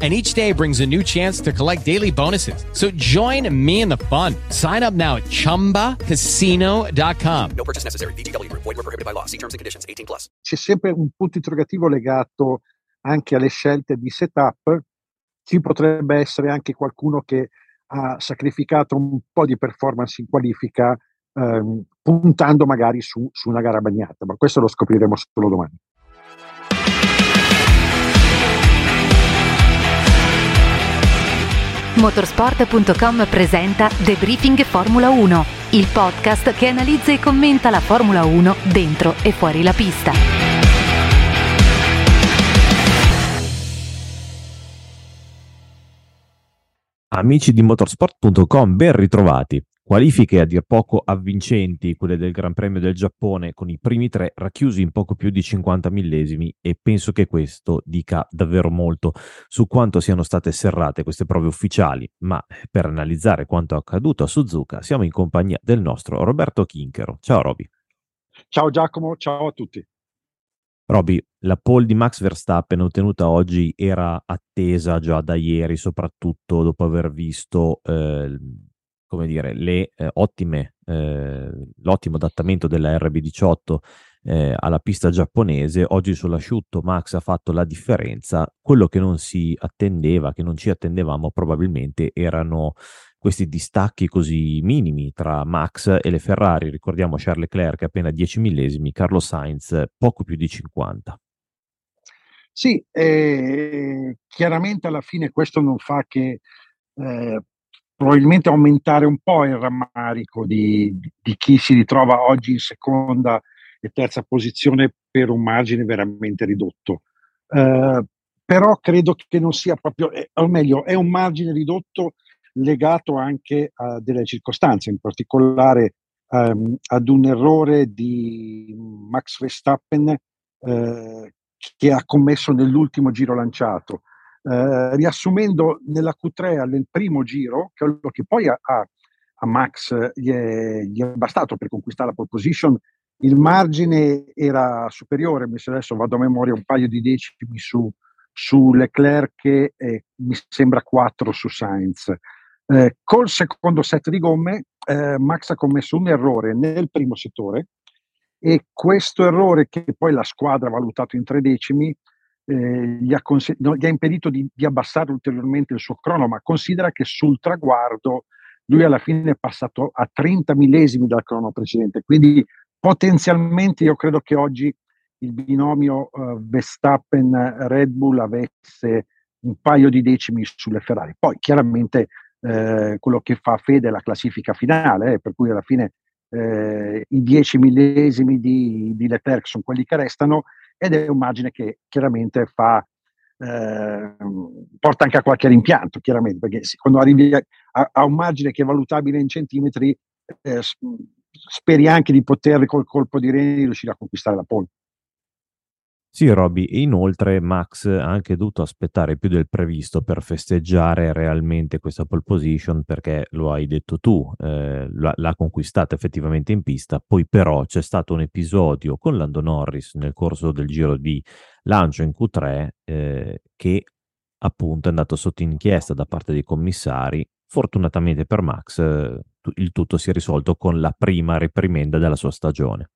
and each day brings a new chance to collect daily bonuses. So join me in the fun. Sign up now at ChumbaCasino.com. No purchase necessary. BGW. Void were prohibited by law. See terms and conditions. 18 plus. C'è sempre un punto interrogativo legato anche alle scelte di setup. Ci potrebbe essere anche qualcuno che ha sacrificato un po' di performance in qualifica ehm, puntando magari su, su una gara bagnata, ma questo lo scopriremo solo domani. Motorsport.com presenta The Briefing Formula 1, il podcast che analizza e commenta la Formula 1 dentro e fuori la pista. Amici di motorsport.com, ben ritrovati. Qualifiche a dir poco avvincenti, quelle del Gran Premio del Giappone, con i primi tre racchiusi in poco più di 50 millesimi e penso che questo dica davvero molto su quanto siano state serrate queste prove ufficiali, ma per analizzare quanto accaduto a Suzuka siamo in compagnia del nostro Roberto Chinchero. Ciao Roby. Ciao Giacomo, ciao a tutti. Roby, la pole di Max Verstappen ottenuta oggi era attesa già da ieri, soprattutto dopo aver visto eh, come dire, le, eh, ottime, eh, l'ottimo adattamento della RB18 eh, alla pista giapponese, oggi sull'asciutto Max ha fatto la differenza, quello che non si attendeva, che non ci attendevamo probabilmente erano questi distacchi così minimi tra Max e le Ferrari, ricordiamo Charles Leclerc appena 10 millesimi, Carlo Sainz poco più di 50. Sì, eh, chiaramente alla fine questo non fa che eh, probabilmente aumentare un po' il rammarico di, di, chi si ritrova oggi in seconda e terza posizione per un margine veramente ridotto. Uh, però credo che non sia proprio, eh, o meglio, è un margine ridotto legato anche a delle circostanze, in particolare um, ad un errore di Max Verstappen uh, che ha commesso nell'ultimo giro lanciato. Eh, riassumendo nella Q3 nel primo giro, quello che poi a, a Max gli è, gli è, bastato per conquistare la pole position, il margine era superiore, adesso vado a memoria un paio di decimi su, su Leclerc e eh, mi sembra 4 su Sainz. Eh, col secondo set di gomme eh, Max ha commesso un errore nel primo settore e questo errore che poi la squadra ha valutato in tre decimi eh, gli, ha cons- no, gli, ha impedito di, di, abbassare ulteriormente il suo crono, ma considera che sul traguardo lui alla fine è passato a 30 millesimi dal crono precedente, quindi potenzialmente io credo che oggi il binomio uh, Verstappen-Red Bull avesse un paio di decimi sulle Ferrari. Poi chiaramente eh, quello che fa fede è la classifica finale, eh, per cui alla fine eh, i 10 millesimi di, di Leclerc sono quelli che restano ed è un margine che chiaramente fa, eh, porta anche a qualche rimpianto, chiaramente, perché quando arrivi a, a, un margine che è valutabile in centimetri, eh, speri anche di poter col colpo di reni riuscire a conquistare la pole. Sì, Robby, e inoltre Max ha anche dovuto aspettare più del previsto per festeggiare realmente questa pole position perché lo hai detto tu, eh, l'ha, l'ha conquistata effettivamente in pista, poi però c'è stato un episodio con Lando Norris nel corso del giro di lancio in Q3 eh, che appunto è andato sotto inchiesta da parte dei commissari. Fortunatamente per Max eh, il tutto si è risolto con la prima reprimenda della sua stagione.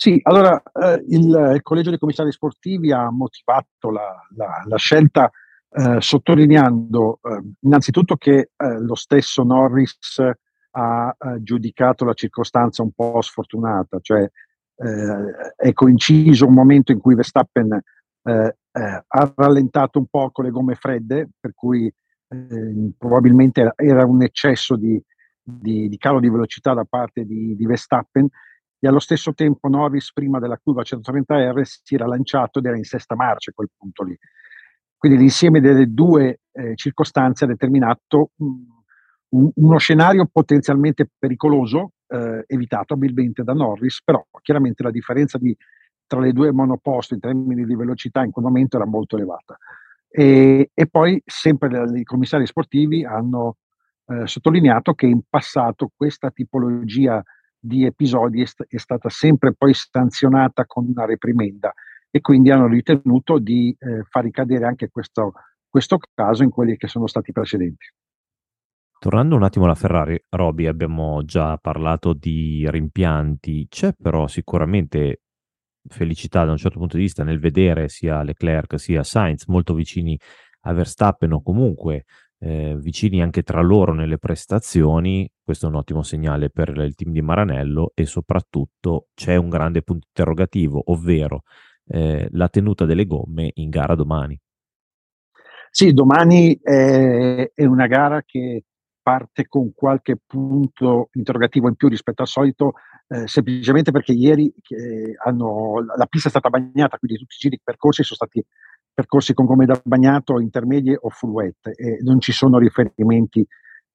Sì, allora eh, il, il, Collegio dei Commissari Sportivi ha motivato la, la, la scelta eh, sottolineando eh, innanzitutto che eh, lo stesso Norris ha eh, giudicato la circostanza un po' sfortunata, cioè eh, è coinciso un momento in cui Verstappen ha rallentato un po' con le gomme fredde, per cui probabilmente era un eccesso di, di, di, calo di velocità da parte di, di Verstappen e allo stesso tempo Norris prima della curva 130R si era lanciato ed era in sesta marcia a quel punto lì. Quindi l'insieme delle due eh, circostanze ha determinato um, uno scenario potenzialmente pericoloso, eh, evitato abilmente da Norris, però chiaramente la differenza di, tra le due monoposto in termini di velocità in quel momento era molto elevata. E, e poi sempre i commissari sportivi hanno eh, sottolineato che in passato questa tipologia di episodi è, st- è, stata sempre poi sanzionata con una reprimenda e quindi hanno ritenuto di eh, far ricadere anche questo, questo caso in quelli che sono stati precedenti. Tornando un attimo alla Ferrari, Roby, abbiamo già parlato di rimpianti, c'è però sicuramente felicità da un certo punto di vista nel vedere sia Leclerc sia Sainz molto vicini a Verstappen o comunque eh, vicini anche tra loro nelle prestazioni, questo è un ottimo segnale per il team di Maranello e soprattutto c'è un grande punto interrogativo, ovvero eh, la tenuta delle gomme in gara domani. Sì, domani è, è una gara che parte con qualche punto interrogativo in più rispetto al solito, eh, semplicemente perché ieri eh, hanno, la pista è stata bagnata, quindi tutti i giri percorsi sono stati percorsi con gomme da bagnato, intermedie o wet e non ci sono riferimenti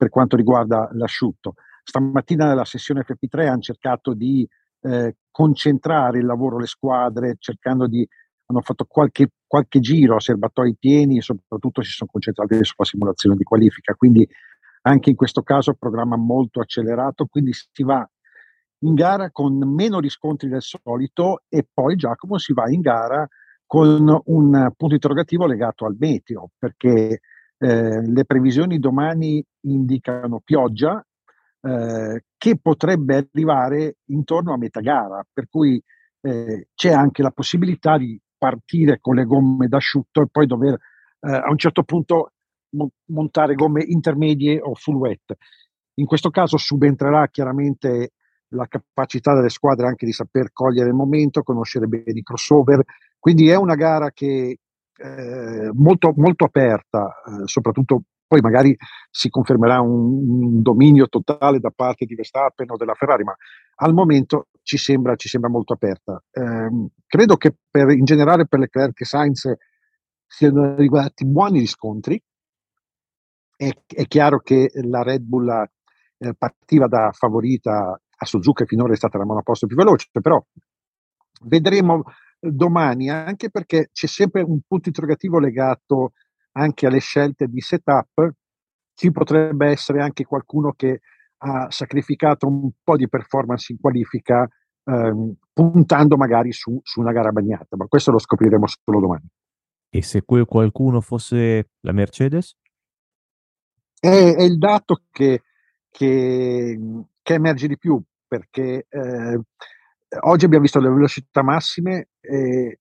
per quanto riguarda l'asciutto. Stamattina nella sessione FP3 hanno cercato di eh, concentrare il lavoro le squadre, cercando di hanno fatto qualche, qualche giro a serbatoi pieni e soprattutto si sono concentrati sulla simulazione di qualifica. Quindi anche in questo caso programma molto accelerato, quindi si va in gara con meno riscontri del solito e poi Giacomo si va in gara con un punto interrogativo legato al meteo, perché eh, le previsioni domani indicano pioggia eh, che potrebbe arrivare intorno a metà gara, per cui eh, c'è anche la possibilità di partire con le gomme d'asciutto e poi dover eh, a un certo punto mo- montare gomme intermedie o full wet. In questo caso subentrerà chiaramente la capacità delle squadre anche di saper cogliere il momento, conoscere bene i crossover, quindi è una gara che eh, molto, molto aperta, eh, soprattutto poi magari si confermerà un, un, dominio totale da parte di Verstappen o della Ferrari, ma al momento ci sembra, ci sembra molto aperta. Eh, credo che per, in generale per Leclerc e Sainz siano arrivati buoni riscontri. È, è chiaro che la Red Bull eh, partiva da favorita a Suzuka finora è stata la monoposto più veloce, però vedremo domani, anche perché c'è sempre un punto interrogativo legato anche alle scelte di setup. Ci potrebbe essere anche qualcuno che ha sacrificato un po' di performance in qualifica, ehm, puntando magari su, su, una gara bagnata, ma questo lo scopriremo solo domani. E se quel qualcuno fosse la Mercedes? È, è il dato che, che, che, emerge di più, perché eh, oggi abbiamo visto le velocità massime e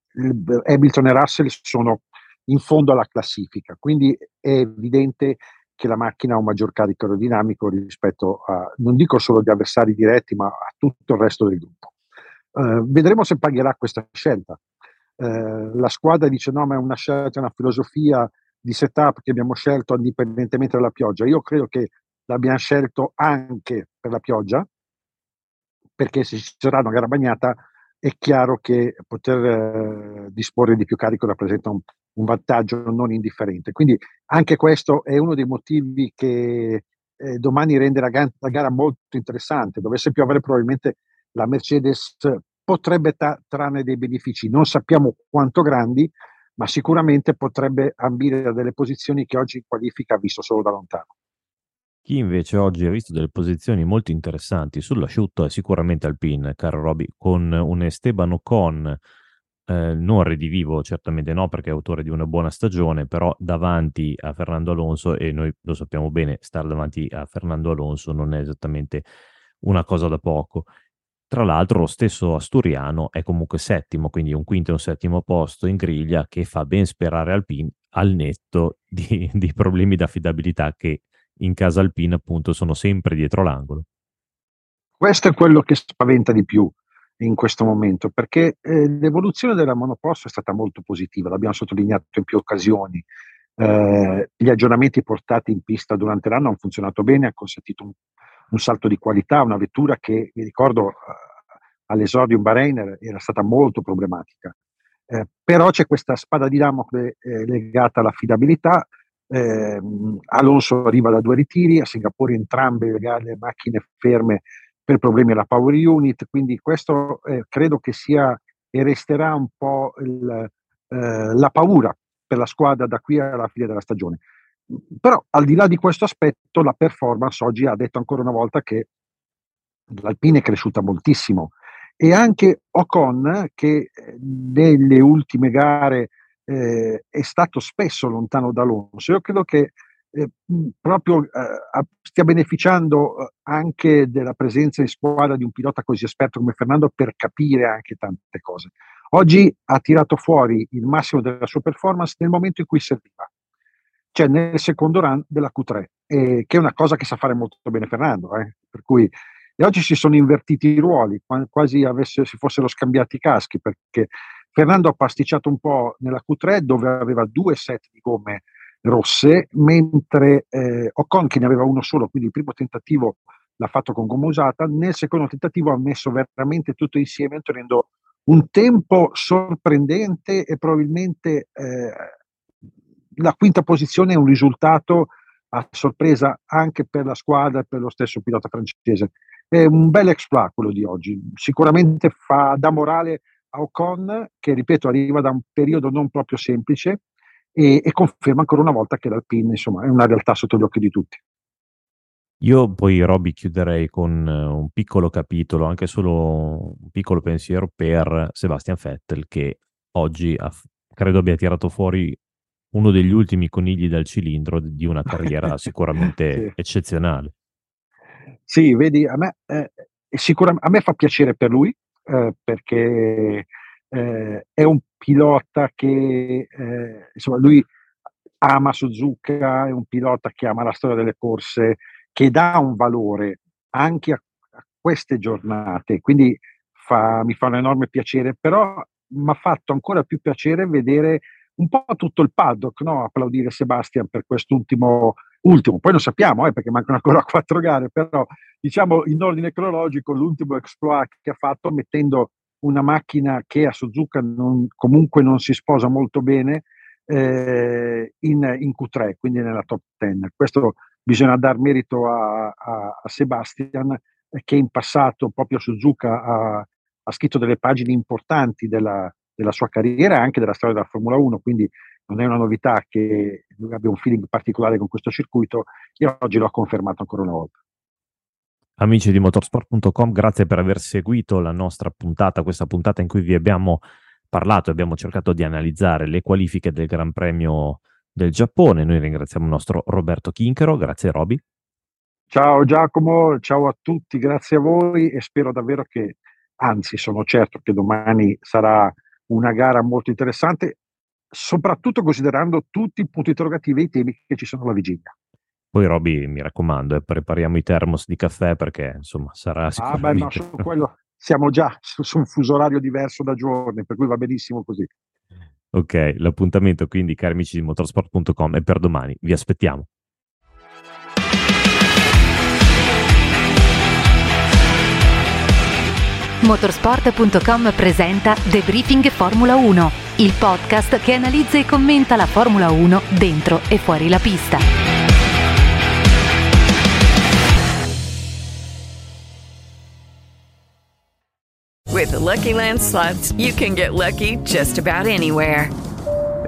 Hamilton e Russell sono in fondo alla classifica, quindi è evidente che la macchina ha un maggior carico aerodinamico rispetto a, non dico solo agli avversari diretti, ma a tutto il resto del gruppo. Uh, vedremo se pagherà questa scelta. Uh, la squadra dice no, ma è una scelta, una filosofia di setup che abbiamo scelto indipendentemente dalla pioggia. Io credo che l'abbiamo scelto anche per la pioggia, perché se ci sarà una gara bagnata è chiaro che poter eh, disporre di più carico rappresenta un, un, vantaggio non indifferente. Quindi anche questo è uno dei motivi che eh, domani rende la, ga- la, gara molto interessante. Dovesse piovere probabilmente la Mercedes potrebbe ta- trarne dei benefici, non sappiamo quanto grandi, ma sicuramente potrebbe ambire a delle posizioni che oggi in qualifica ha visto solo da lontano. Chi invece oggi ha visto delle posizioni molto interessanti sull'asciutto è sicuramente Alpine, caro Roby, con un Esteban Ocon eh, non redivivo, certamente no, perché è autore di una buona stagione, però davanti a Fernando Alonso, e noi lo sappiamo bene, stare davanti a Fernando Alonso non è esattamente una cosa da poco. Tra l'altro lo stesso Asturiano è comunque settimo, quindi un quinto e un settimo posto in griglia che fa ben sperare Alpine al netto di, di problemi di affidabilità che in casa alpina appunto sono sempre dietro l'angolo. Questo è quello che spaventa di più in questo momento, perché eh, l'evoluzione della monoposto è stata molto positiva, l'abbiamo sottolineato in più occasioni. Eh, gli aggiornamenti portati in pista durante l'anno hanno funzionato bene, ha consentito un, un salto di qualità, una vettura che, mi ricordo, eh, all'esordio in Bahrain era stata molto problematica. Eh, però c'è questa spada di Damocle eh, legata all'affidabilità, eh, Alonso arriva da due ritiri, a Singapore entrambe le macchine ferme per problemi alla power unit, quindi questo eh, credo che sia e resterà un po' il, eh, la paura per la squadra da qui alla fine della stagione. Però al di là di questo aspetto, la performance oggi ha detto ancora una volta che l'Alpine è cresciuta moltissimo e anche Ocon che eh, nelle ultime gare eh, è stato spesso lontano da Alonso. Io credo che eh, proprio eh, stia beneficiando eh, anche della presenza in squadra di un pilota così esperto come Fernando per capire anche tante cose. Oggi ha tirato fuori il massimo della sua performance nel momento in cui serviva, cioè nel secondo run della Q3, eh, che è una cosa che sa fare molto bene Fernando. Eh. Per cui, e oggi si sono invertiti i ruoli, quasi avesse, si fossero scambiati i caschi, perché Fernando ha pasticciato un po' nella Q3 dove aveva due set di gomme rosse, mentre eh, Ocon che ne aveva uno solo, quindi il primo tentativo l'ha fatto con gomma usata, nel secondo tentativo ha messo veramente tutto insieme ottenendo un tempo sorprendente e probabilmente eh, la quinta posizione è un risultato a sorpresa anche per la squadra e per lo stesso pilota francese. È un bel exploit quello di oggi, sicuramente fa da morale Ocon che ripeto arriva da un periodo non proprio semplice e, e conferma ancora una volta che l'Alpine insomma, è una realtà sotto gli occhi di tutti. Io poi, Robby, chiuderei con eh, un piccolo capitolo, anche solo un piccolo pensiero per Sebastian Vettel, che oggi ha, credo abbia tirato fuori uno degli ultimi conigli dal cilindro di una carriera sicuramente sì. eccezionale. Sì, vedi, a me, eh, a me fa piacere per lui, eh, perché eh, è un pilota che, eh, insomma, lui ama Suzuka, è un pilota che ama la storia delle corse, che dà un valore anche a, a queste giornate, quindi fa, mi fa un enorme piacere, però mi ha fatto ancora più piacere vedere un po' tutto il paddock, no? applaudire Sebastian per quest'ultimo ultimo, poi lo sappiamo eh, perché mancano ancora quattro gare, però diciamo in ordine cronologico l'ultimo exploit che ha fatto mettendo una macchina che a Suzuka non, comunque non si sposa molto bene eh, in, in, Q3, quindi nella top 10. Questo bisogna dar merito a, a, a Sebastian eh, che in passato proprio Suzuka ha, ha scritto delle pagine importanti della, della, sua carriera e anche della storia della Formula 1, quindi non è una novità che lui abbia un feeling particolare con questo circuito e oggi lo ha confermato ancora una volta. Amici di motorsport.com, grazie per aver seguito la nostra puntata, questa puntata in cui vi abbiamo parlato e abbiamo cercato di analizzare le qualifiche del Gran Premio del Giappone. Noi ringraziamo il nostro Roberto Chinchero, grazie Roby. Ciao Giacomo, ciao a tutti, grazie a voi e spero davvero che, anzi sono certo che domani sarà una gara molto interessante, soprattutto considerando tutti i punti interrogativi e i temi che ci sono alla vigilia. Poi Roby, mi raccomando, eh, prepariamo i termos di caffè perché insomma sarà sicuramente... Ah beh, no, su quello siamo già su, su un fuso orario diverso da giorni, per cui va benissimo così. Ok, l'appuntamento quindi, cari amici di motorsport.com, è per domani. Vi aspettiamo. Motorsport.com presenta Debriefing Formula 1, il podcast che analizza e commenta la Formula 1 dentro e fuori la pista. With the Lucky Land slots, you can get lucky just about anywhere.